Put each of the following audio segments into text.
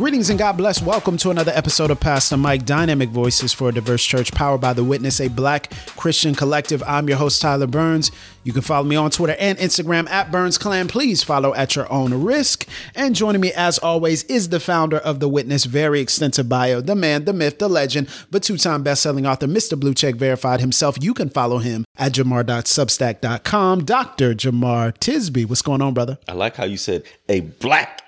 Greetings and God bless. Welcome to another episode of Pass the Mic, Dynamic Voices for a Diverse Church, powered by The Witness, a black Christian collective. I'm your host, Tyler Burns. You can follow me on Twitter and Instagram at Burns Clan. Please follow at your own risk. And joining me, as always, is the founder of The Witness, very extensive bio, the man, the myth, the legend, but two time best-selling author, Mr. Blue Check Verified himself. You can follow him at jamar.substack.com. Dr. Jemar Tisby. What's going on, brother? I like how you said a black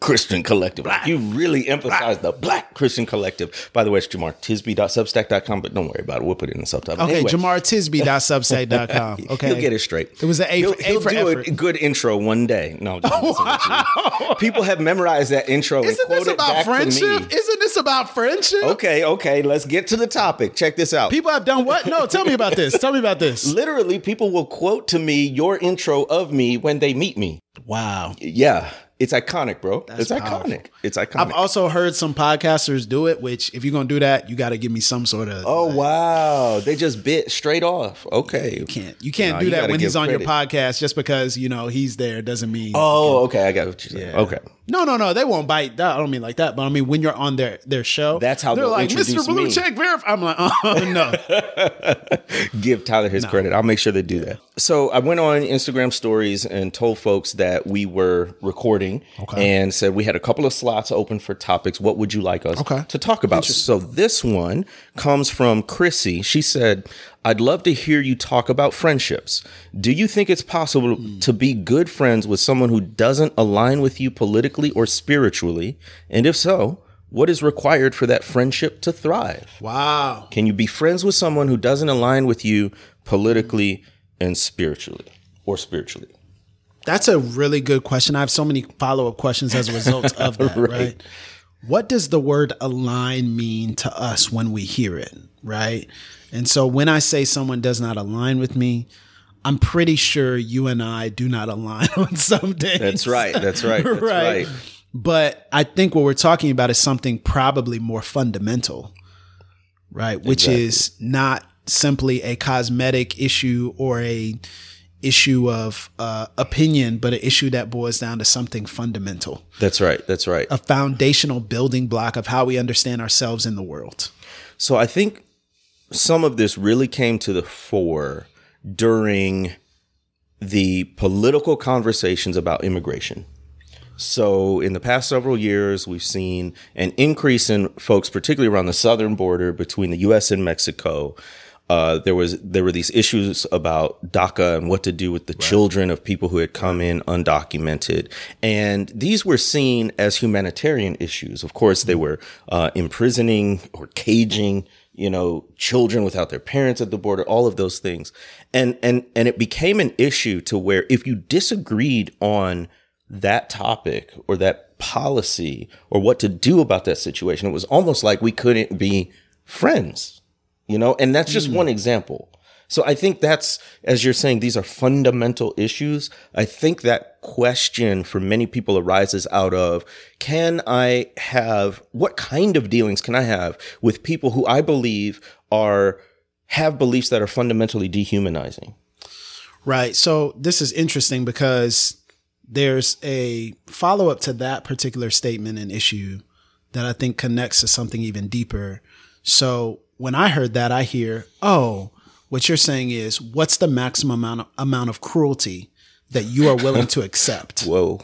Christian collective. Like you really emphasize the black Christian collective. By the way, it's jemartisby.substack.com, but don't worry about it. We'll put it in the subtitle. Okay, Anyway, jemartisby.substack.com. Okay. He'll get it straight. It was an A he'll, for- he'll for do effort. a good intro one day. No, just messing with you. people have memorized that intro. Isn't this about friendship? Isn't this about friendship? Okay, okay, let's get to the topic. Check this out. People have done what? No, tell me about this. Tell me about this. Literally, people will quote to me your intro of me when they meet me. Wow. Yeah, it's iconic, bro. it's powerful. iconic. It's iconic. I've also heard some podcasters do it, which if you're gonna do that, you got to give me some sort of. Oh wow! They just bit straight off. Okay. you can't you can't No, do that when he's on your podcast just because you know he's there doesn't mean. Oh, okay. I got what you're saying. Yeah. Okay. No, no, no. They won't bite. That, I don't mean like that, but I mean when you're on their their show, That's how they're like Mr. Blue me." Check Verify. I'm like, oh no. Give Tyler his credit. I'll make sure they do that. So I went on Instagram stories and told folks that we were recording and said we had a couple of slots open for topics. What would you like us Okay. to talk about? So this one comes from Chrissy. She said, I'd love to hear you talk about friendships. Do you think it's possible hmm. to be good friends with someone who doesn't align with you politically or spiritually? And if so, what is required for that friendship to thrive? wow. Can you be friends with someone who doesn't align with you politically and spiritually or spiritually? That's a really good question. I have so many follow up questions as a result of that, right. Right. What does the word align mean to us when we hear it, right? And so when I say someone does not align with me, I'm pretty sure you and I do not align on some days. That's right. That's right. That's right. But I think what we're talking about is something probably more fundamental, right? Which Exactly. is not simply a cosmetic issue or a issue of uh, opinion, but an issue that boils down to something fundamental, That's right. That's right. a foundational building block of how we understand ourselves in the world. So I think some of this really came to the fore during the political conversations about immigration. So in the past several years, we've seen an increase in folks, particularly around the southern border between the U.S. and Mexico. Uh, there was there were these issues about DACA and what to do with the children of people who had come in undocumented, and these were seen as humanitarian issues. Of course, they were uh, imprisoning or caging, you know, children without their parents at the border. All of those things, and and and it became an issue to where if you disagreed on that topic or that policy or what to do about that situation. It was almost like we couldn't be friends, you know, and that's just mm. one example. So I think that's, as you're saying, these are fundamental issues. I think that question for many people arises out of, can I have, what kind of dealings can I have with people who I believe are, have beliefs that are fundamentally dehumanizing? Right. So this is interesting because there's a follow up to that particular statement and issue that I think connects to something even deeper. So when I heard that, I hear, oh, what you're saying is what's the maximum amount of, amount of cruelty that you are willing to accept? Whoa.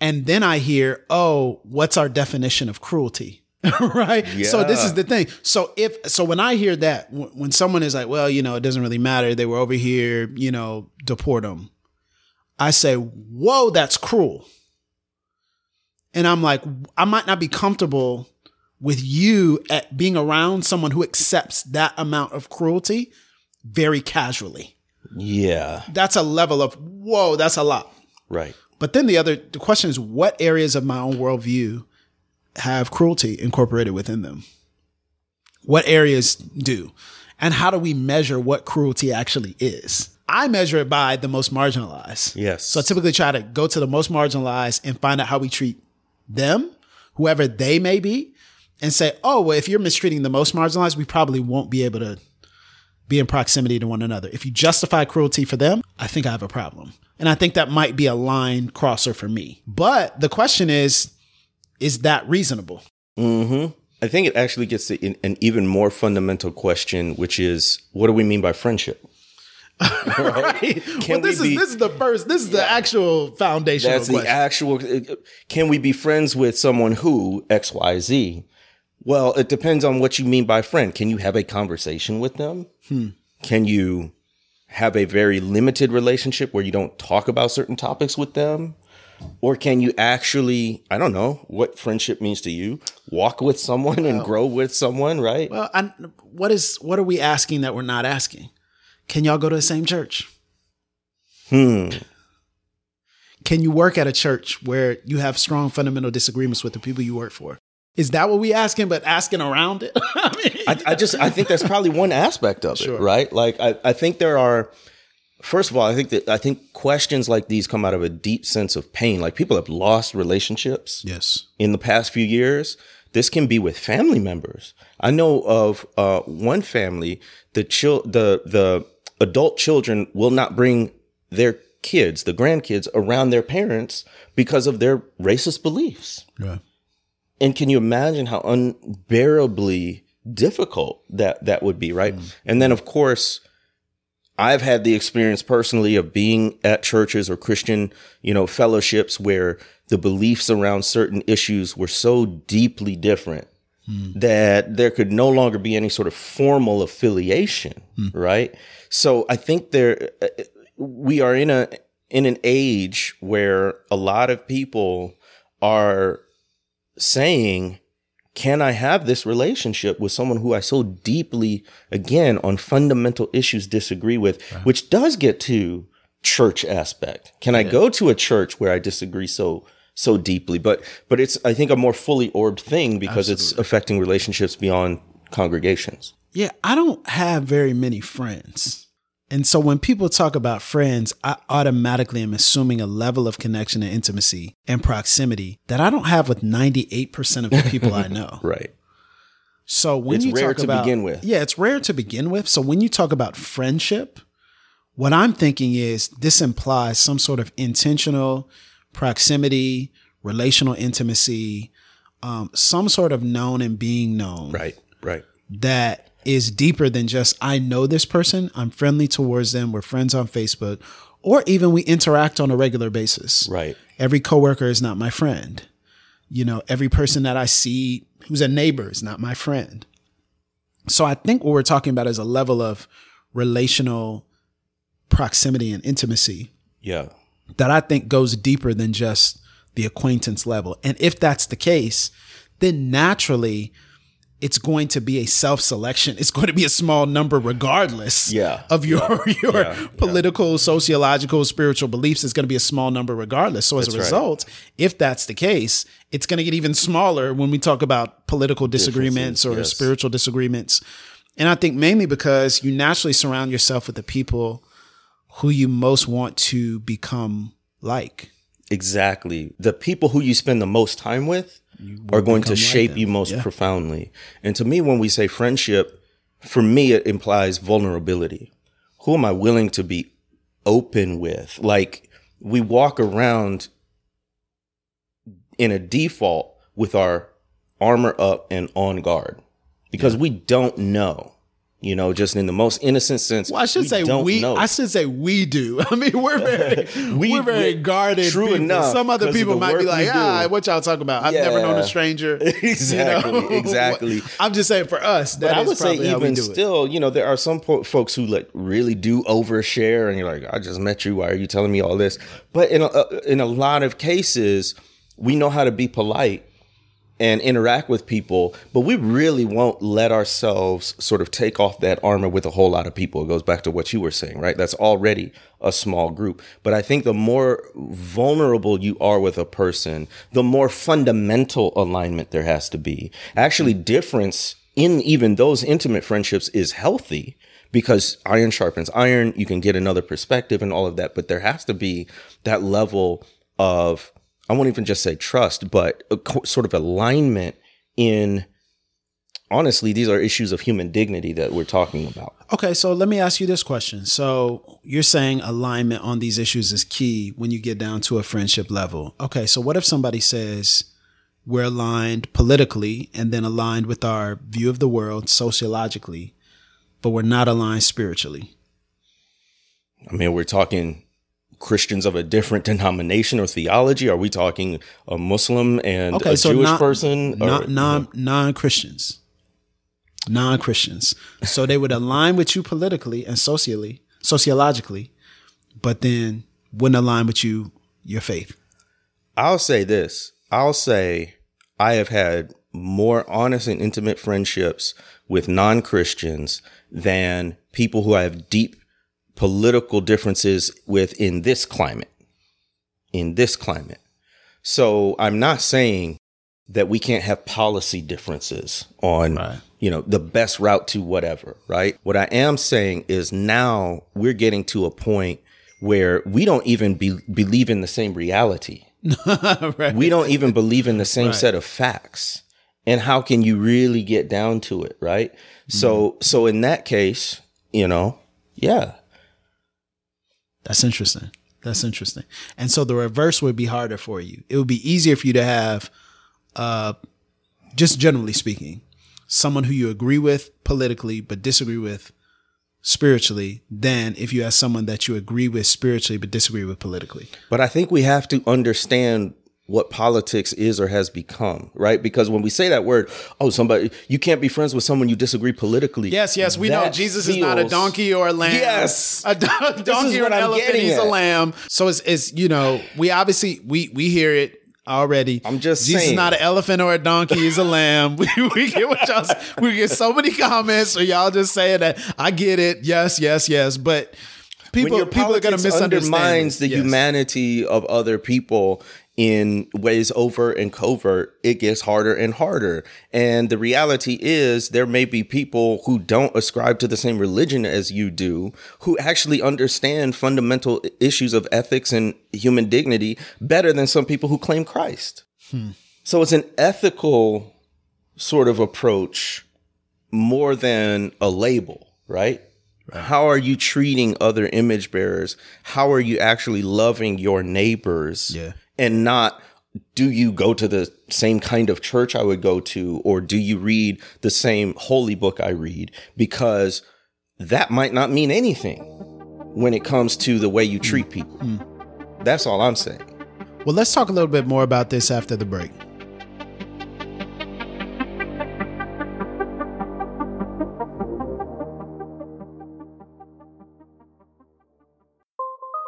And then I hear, oh, what's our definition of cruelty? right. Yeah. So this is the thing. So if, so when I hear that, w- when someone is like, well, you know, it doesn't really matter. They were over here, you know, deport them. I say, whoa, that's cruel. And I'm like, I might not be comfortable with you at being around someone who accepts that amount of cruelty very casually. Yeah. That's a level of, whoa, that's a lot. Right. but then the other the question is what areas of my own worldview have cruelty incorporated within them? What areas do? And how do we measure what cruelty actually is? I measure it by the most marginalized. Yes. So I typically try to go to the most marginalized and find out how we treat them, whoever they may be, and say, oh, well, if you're mistreating the most marginalized, we probably won't be able to be in proximity to one another. If you justify cruelty for them, I think I have a problem. And I think that might be a line crosser for me. But the question is, is that reasonable? Mm-hmm. I think it actually gets to an, even more fundamental question, which is, what do we mean by friendship? right. Can well, this we is be- this is the first. This is the actual foundation. That's the question. actual. Can we be friends with someone who X Y Z? Well, it depends on what you mean by friend. Can you have a conversation with them? Can you have a very limited relationship where you don't talk about certain topics with them? Or can you actually, I don't know what friendship means to you, walk with someone and grow with someone, right? well, I, what is what are we asking that we're not asking? Can y'all go to the same church? Hmm. Can you work at a church where you have strong fundamental disagreements with the people you work for? Is that what we asking? But asking around it. I mean, I, I just I think that's probably one aspect of Sure. it, right? Like I, I think there are first of all, I think that I think questions like these come out of a deep sense of pain. Like people have lost relationships yes. in the past few years. This can be with family members. I know of uh, one family, the chil- the the adult children will not bring their kids, the grandkids, around their parents because of their racist beliefs. Yeah. And can you imagine how unbearably difficult that that would be, right? Mm. And then of course, I've had the experience personally of being at churches or Christian, you know, fellowships where the beliefs around certain issues were so deeply different hmm. that there could no longer be any sort of formal affiliation, hmm. right? So I think there we are in a in an age where a lot of people are saying, can I have this relationship with someone who I so deeply, again, on fundamental issues disagree with, which does get to church aspect. Can I go to a church where I disagree so so deeply? But but it's I think a more fully orbed thing because it's affecting relationships beyond congregations. Yeah, I don't have very many friends. And so when people talk about friends, I automatically am assuming a level of connection and intimacy and proximity that I don't have with 98% of the people I know. Right. So when It's you rare talk to about, begin with. Yeah, it's rare to begin with. So when you talk about friendship, what I'm thinking is this implies some sort of intentional proximity, relational intimacy, um, some sort of known and being known Right. Right. that is deeper than just I know this person, I'm friendly towards them, we're friends on Facebook, or even we interact on a regular basis. Right. Every coworker is not my friend. You know, every person that I see who's a neighbor is not my friend. So I think what we're talking about is a level of relational proximity and intimacy Yeah. that I think goes deeper than just the acquaintance level. And if that's the case, then naturally it's going to be a self-selection. It's going to be a small number regardless Yeah. of your your Yeah. political, sociological, spiritual beliefs. It's going to be a small number regardless. So as a That's right. result, if that's the case, it's going to get even smaller when we talk about political disagreements or yes. spiritual disagreements. And I think mainly because you naturally surround yourself with the people who you most want to become like. Exactly. The people who you spend the most time with are going to become like shape you most Yeah. profoundly. And to me, when we say friendship, for me, it implies vulnerability. Who am I willing to be open with? Like we walk around in a default with our armor up and on guard because we don't know, you know, just in the most innocent sense. Well, I should we say we. know. I should say we do. I mean, we're very, We- are very guarded. true people. enough, Some other people might be like, ah, what y'all talking about? I've never known a stranger. Exactly, exactly. I'm just saying for us, that But I would say probably how we even do it. still, you know, there are some po- folks who like really do overshare, and you're like, I just met you. Why are you telling me all this? But in a, uh, in a lot of cases, we know how to be polite and interact with people, but we really won't let ourselves sort of take off that armor with a whole lot of people. It goes back to what you were saying, right? That's already a small group. But I think the more vulnerable you are with a person, the more fundamental alignment there has to be. Actually, difference in even those intimate friendships is healthy because iron sharpens iron. You can get another perspective and all of that, but there has to be that level of I won't even just say trust, but a co- sort of alignment in honestly, these are issues of human dignity that we're talking about. Okay, so let me ask you this question. So you're saying alignment on these issues is key when you get down to a friendship level. Okay, so what if somebody says we're aligned politically and then aligned with our view of the world sociologically, but we're not aligned spiritually? I mean, we're talking Christians of a different denomination or theology? Are we talking a Muslim and Okay, a so Jewish non, person? Or- non non non Christians, non Christians. So they would align with you politically and socially, sociologically, but then wouldn't align with you your faith. I'll say this. I'll say I have had more honest and intimate friendships with non Christians than people who I have deep political differences within this climate. In this climate. So I'm not saying that we can't have policy differences on Right. you know the best route to whatever right what i am saying is now we're getting to a point where we don't even be, believe in the same reality right. we don't even believe in the same Right. set of facts and how can you really get down to it right so Mm-hmm. so in that case you know yeah That's interesting. That's interesting. And so the reverse would be harder for you. It would be easier for you to have, uh, just generally speaking, someone who you agree with politically but disagree with spiritually than if you have someone that you agree with spiritually but disagree with politically. But I think we have to understand what politics is or has become, right? Because when we say that word, oh, somebody, you can't be friends with someone you disagree politically. Yes, yes, we know Jesus is not a donkey or a lamb. Yes. a don- donkey or an I'm elephant. He's a lamb. So it's, it's you know we obviously we we hear it already. I'm just Jesus is not an elephant or a donkey. He's a lamb. We, we get what y'all. We get so many comments, or y'all just saying that. I get it. Yes, yes, yes. But people people are going to misunderstand. undermines the Yes. humanity of other people in ways overt and covert, it gets harder and harder. And the reality is there may be people who don't ascribe to the same religion as you do, who actually understand fundamental issues of ethics and human dignity better than some people who claim Christ. Hmm. So it's an ethical sort of approach more than a label, right? How are you treating other image bearers? How are you actually loving your neighbors? Yeah. And not do you go to the same kind of church I would go to or do you read the same holy book I read? Because that might not mean anything when it comes to the way you treat people. Hmm. That's all I'm saying. Well, let's talk a little bit more about this after the break.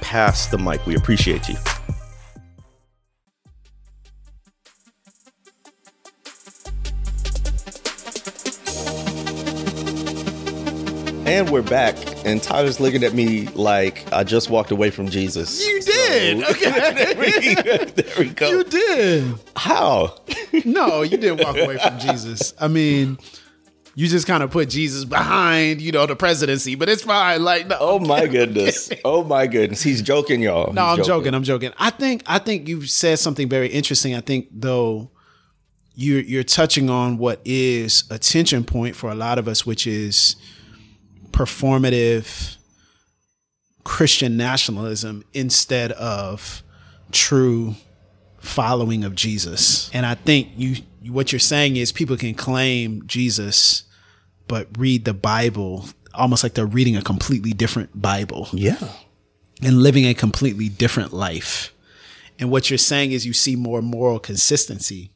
pass the mic. We appreciate you. And we're back, and Tyler's looking at me like I just walked away from Jesus. You did. Okay. there, we, there we go. You did. How? No, you didn't walk away from Jesus. I mean, you just kind of put Jesus behind, you know, the presidency, but it's fine. Like, no, Oh my goodness. Oh my goodness. He's joking, y'all. no, He's I'm joking. I'm joking. I think, I think you've said something very interesting. I think though, you're you're touching on what is a tension point for a lot of us, which is performative Christian nationalism instead of true following of Jesus. And I think you what you're saying is people can claim Jesus but read the Bible almost like they're reading a completely different Bible Yeah. and living a completely different life. And what you're saying is you see more moral consistency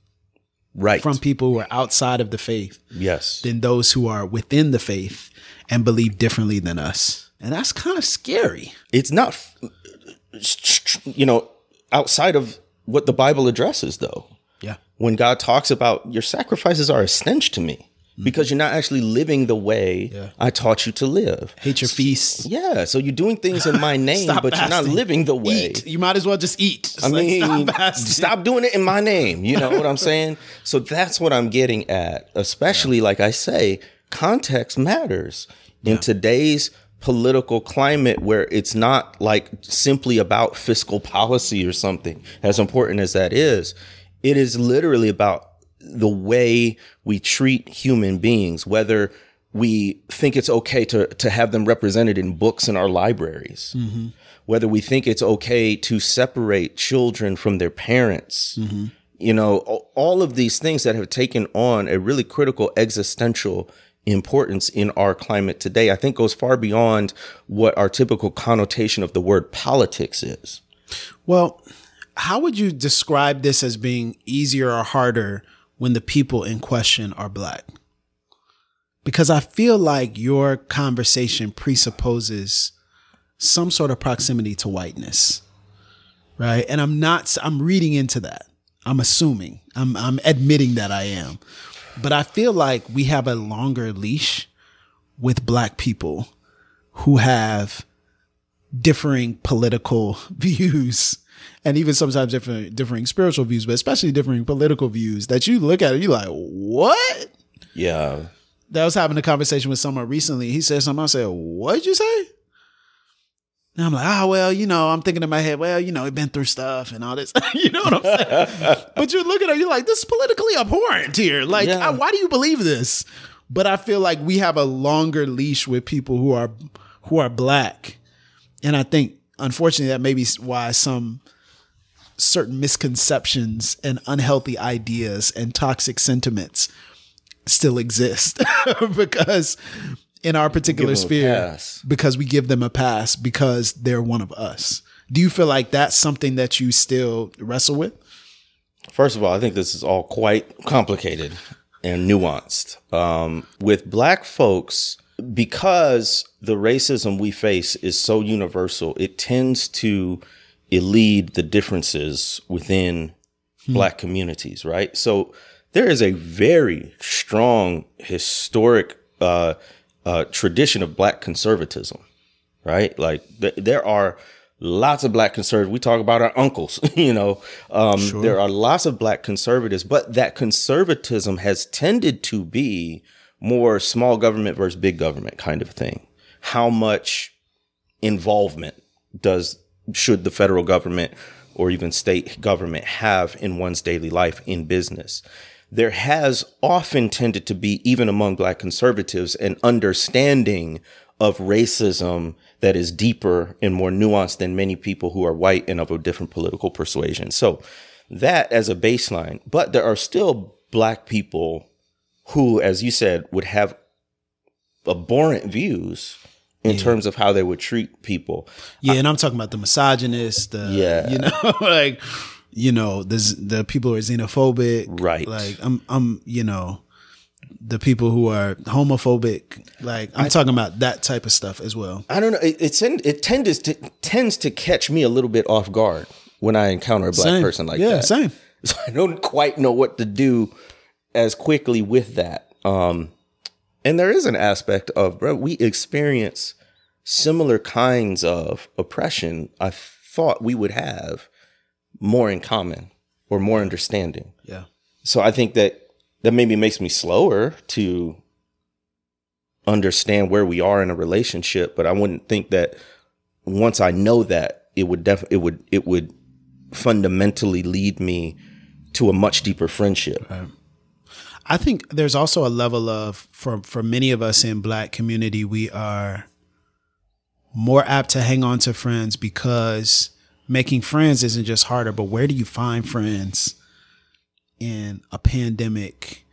Right. from people who are outside of the faith yes. than those who are within the faith and believe differently than us. And that's kind of scary. It's not, you know, outside of what the Bible addresses, though. Yeah. When God talks about your sacrifices are a stench to me mm-hmm. because you're not actually living the way Yeah. I taught you to live. Hate your feasts. Yeah. So you're doing things in my name, but you're not living the way. Eat. You might as well just eat. It's I like, mean, stop stop doing it in my name. You know what I'm saying? So that's what I'm getting at. Especially, like I say, context matters in today's political climate where it's not like simply about fiscal policy or something, as important as that is. It is literally about the way we treat human beings, whether we think it's okay to, to have them represented in books in our libraries, mm-hmm. whether we think it's okay to separate children from their parents. Mm-hmm. You know, all of these things that have taken on a really critical existential importance in our climate today, I think goes far beyond what our typical connotation of the word politics is. Well, how would you describe this as being easier or harder when the people in question are black? Because I feel like your conversation presupposes some sort of proximity to whiteness. Right? And I'm not I'm reading into that. I'm assuming. I'm I'm admitting that I am. But I feel like we have a longer leash with black people who have differing political views and even sometimes different differing spiritual views, but especially differing political views that you look at it, you like, what? Yeah. That was having a conversation with someone recently. He said something. I said, What'd you say? And I'm like, ah, well, you know, I'm thinking in my head, well, you know, we've been through stuff and all this. you know what I'm saying? but you're looking at it, you're like, this is politically abhorrent here. Like, Yeah. I- why do you believe this? But I feel like we have a longer leash with people who are who are black. And I think unfortunately that may be why some certain misconceptions and unhealthy ideas and toxic sentiments still exist because in our particular Give them a sphere because we give them a pass because they're one of us. Do you feel like that's something that you still wrestle with? First of all, I think this is all quite complicated and nuanced. Um, with black folks, because the racism we face is so universal, it tends to elide the differences within black communities, right? So there is a very strong historic uh, uh, tradition of black conservatism right? Like th- there are lots of black conservatives. We talk about our uncles, you know. Um, There are lots of black conservatives, but that conservatism has tended to be more small government versus big government kind of thing. How much involvement does should the federal government or even state government have in one's daily life in business? There has often tended to be, even among black conservatives, an understanding of racism that is deeper and more nuanced than many people who are white and of a different political persuasion. So that as a baseline, but there are still black people who, as you said, would have abhorrent views in terms of how they would treat people. Yeah, and I'm talking about the misogynist, the Yeah. you know, like you know, the the people who are xenophobic, Right. Like I'm, I'm, you know, the people who are homophobic. Like I'm talking about that type of stuff as well. I don't know. It, it's in, it tends to tends to catch me a little bit off guard when I encounter a black Same. person like yeah, that. same. So I don't quite know what to do as quickly with that. Um, and there is an aspect of, bro, we experience similar kinds of oppression. I thought we would have more in common or more understanding. Yeah, So I think that that maybe makes me slower to understand where we are in a relationship, but I wouldn't think that once I know that it would def it would it would fundamentally lead me to a much deeper friendship. I think there's also a level of for for many of us in Black community, we are more apt to hang on to friends because making friends isn't just harder, but where do you find friends in a pandemic?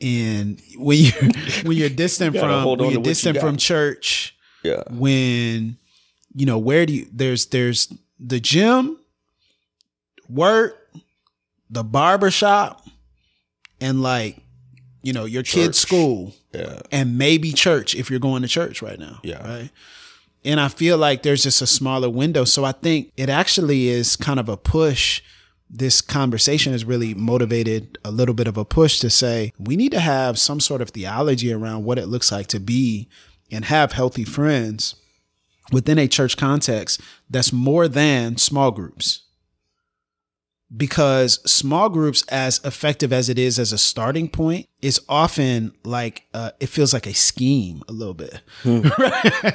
And when you when you're distant gotta from when you're what you distant from church, Yeah. when you know where do you there's there's the gym, work, the barber shop, and like you know your kid's Church. school Yeah. and maybe church if you're going to church right now. Yeah. Right. And I feel like there's just a smaller window. So I think it actually is kind of a push. This conversation has really motivated a little bit of a push to say we need to have some sort of theology around what it looks like to be and have healthy friends within a church context that's more than small groups. Because small groups, as effective as it is as a starting point, is often like uh, it feels like a scheme a little bit. Right?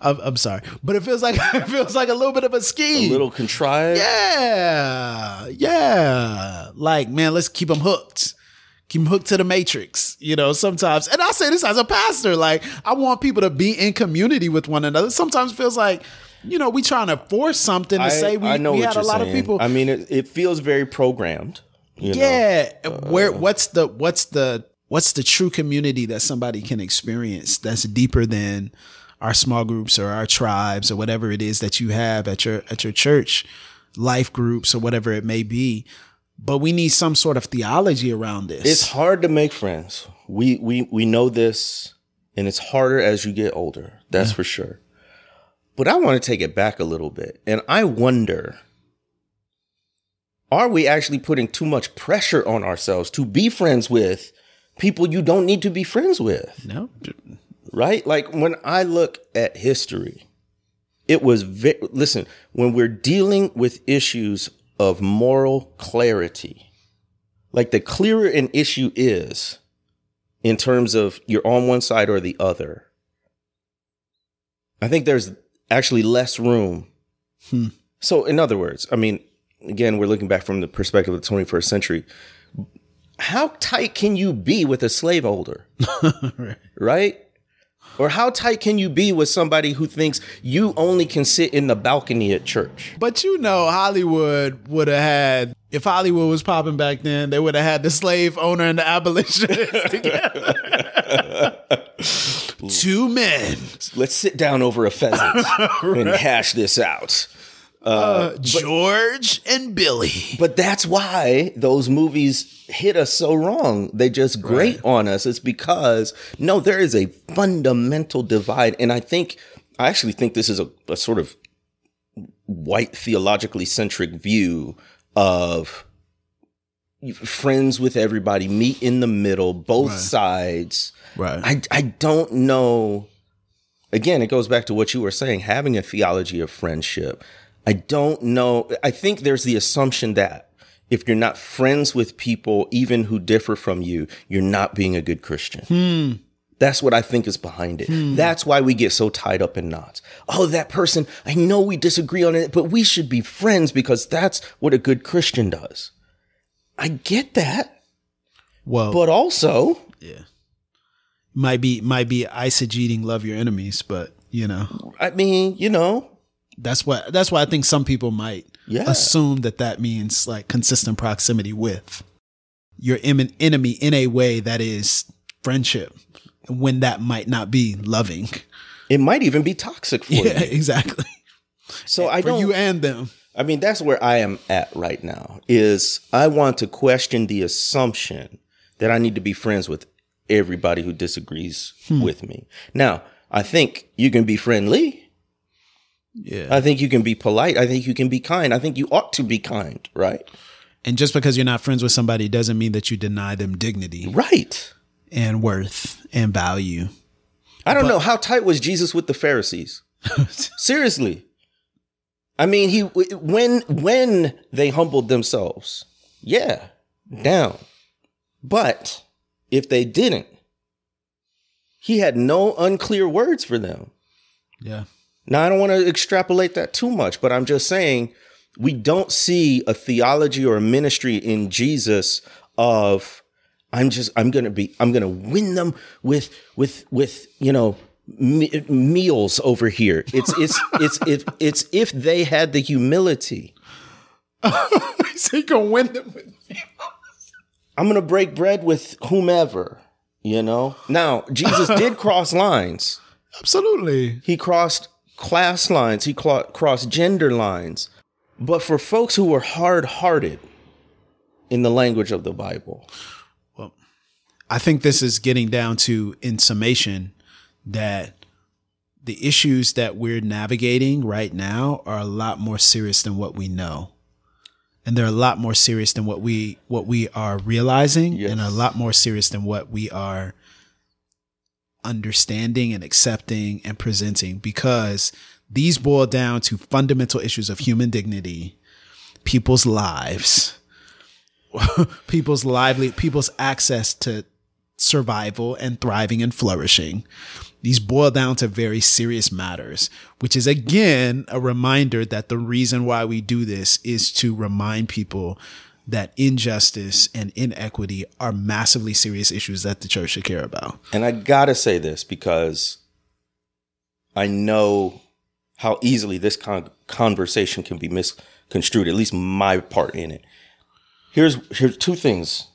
I'm, I'm sorry, but it feels like it feels like a little bit of a scheme. A little contrived. Yeah, yeah. Like, man, let's keep them hooked. Keep them hooked to the matrix, you know, sometimes. And I say this as a pastor, like, I want people to be in community with one another. Sometimes it feels like, you know, we trying to force something to I, say we, I know we had a lot saying. of people. I mean, it, it feels very programmed. You know? yeah. Uh, where what's the what's the what's the true community that somebody can experience that's deeper than our small groups or our tribes or whatever it is that you have at your at your church life groups or whatever it may be but we need some sort of theology around this It's hard to make friends. We we we know this, and it's harder as you get older. That's for sure. But I want to take it back a little bit, and I wonder: Are we actually putting too much pressure on ourselves to be friends with people you don't need to be friends with? no right? Like when I look at history, it was ve- listen, when we're dealing with issues of moral clarity, like the clearer an issue is in terms of you're on one side or the other, I think there's actually less room. Hmm. So, in other words, I mean, again, we're looking back from the perspective of the 21st century. How tight can you be with a slaveholder? right? Or how tight can you be with somebody who thinks you only can sit in the balcony at church? but you know hollywood would have had if hollywood was popping back then they would have had the slave owner and the abolitionist together two men Let's sit down over a pheasant and hash this out. uh, george and billy But that's why those movies hit us so wrong. They just grate on us. It's because, no, there is a fundamental divide. And I think, I actually think this is a, a sort of white theologically centric view of friends with everybody, meet in the middle, both Right. sides. Right I, I don't know. Again, it goes back to what you were saying, having a theology of friendship. I don't know. I think there's the assumption that if you're not friends with people, even who differ from you, you're not being a good Christian. Hmm. That's what I think is behind it. Hmm. That's why we get so tied up in knots. Oh, that person, I know we disagree on it, but we should be friends because that's what a good Christian does. I get that. well But also, yeah might be might be eisegeting love your enemies but you know I mean, you know, that's what that's why i think some people might Yeah. assume that that means like consistent proximity with your em- enemy in a way that is friendship when that might not be loving it might even be toxic for yeah you. exactly So I for don't. you and them I mean, that's where I am at right now. Is I want to question the assumption that I need to be friends with everybody who disagrees hmm. with me. Now, I think you can be friendly. yeah I think you can be polite. I think you can be kind. I think you ought to be kind, right? and just because you're not friends with somebody doesn't mean that you deny them dignity Right. and worth and value I don't know how tight was Jesus with the Pharisees. Seriously. I mean, he when when they humbled themselves, yeah, down. But if they didn't, he had no unclear words for them. yeah Now, I don't want to extrapolate that too much, but I'm just saying we don't see a theology or a ministry in Jesus of I'm just I'm going to be I'm going to win them with with with, you know, me- meals over here. It's it's it's if it's if they had the humility. so you can win them with I'm gonna break bread with whomever. You know. Now Jesus did cross lines. Absolutely. He crossed class lines. He clo- crossed gender lines. But for folks who were hard hearted, in the language of the Bible, well, I think this is getting down to, in summation, that the issues that we're navigating right now are a lot more serious than what we know. And they're a lot more serious than what we what we are realizing Yes. and a lot more serious than what we are understanding and accepting and presenting because these boil down to fundamental issues of human dignity, people's lives, people's lively people's access to survival and thriving and flourishing. These boil down to very serious matters, which is again a reminder that the reason why we do this is to remind people that injustice and inequity are massively serious issues that the church should care about. and I gotta say this because I know how easily this con- conversation can be misconstrued. At least my part in it. Here's here's two things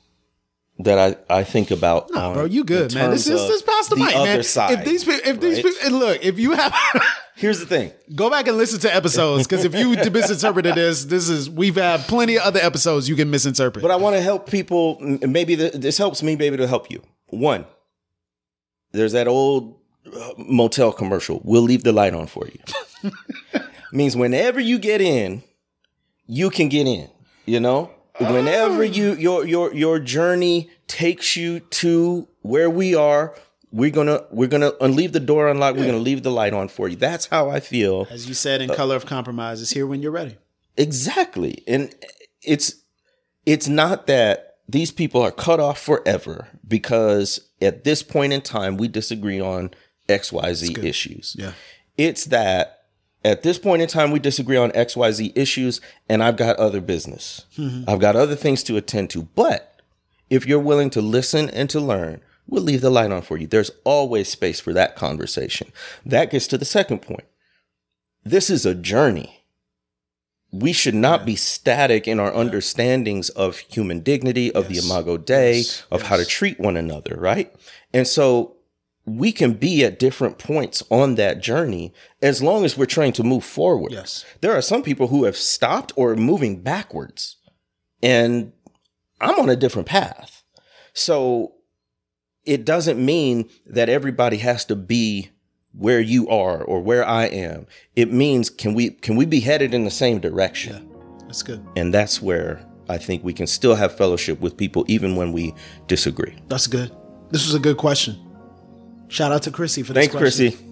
that I, I think about. Nah, on- bro, you good, man. This is this pass the, mic, other man. Side, if these pe- if these right? people look, if you have here's the thing. go back and listen to episodes because if you misinterpreted this, this is we've had plenty of other episodes you can misinterpret. But I want to help people. Maybe th- this helps me. Maybe it'll help you. One, there's that old uh, motel commercial. We'll leave the light on for you. Means whenever you get in, you can get in. You know, whenever oh. you your your your journey takes you to where we are, we're gonna we're gonna leave the door unlocked. We're gonna leave the light on for you. That's how I feel. As you said in uh, Color of Compromise, is here when you're ready. Exactly. And it's it's not that these people are cut off forever because at this point in time we disagree on XYZ issues. Yeah. It's that at this point in time we disagree on XYZ issues and I've got other business. Mm-hmm. I've got other things to attend to. But if you're willing to listen and to learn, we'll leave the light on for you. There's always space for that conversation. That gets to the second point. This is a journey we should not be static in our understandings of human dignity, of the Imago Dei, Yes. of how to treat one another, right? And so we can be at different points on that journey as long as we're trying to move forward. Yes. There are some people who have stopped or are moving backwards, and I'm on a different path. So it doesn't mean that everybody has to be where you are or where I am. It means can we can we be headed in the same direction? Yeah. That's good. And that's where I think we can still have fellowship with people even when we disagree. That's good. This was a good question. Shout out to Chrissy for this Thanks, question. Chrissy.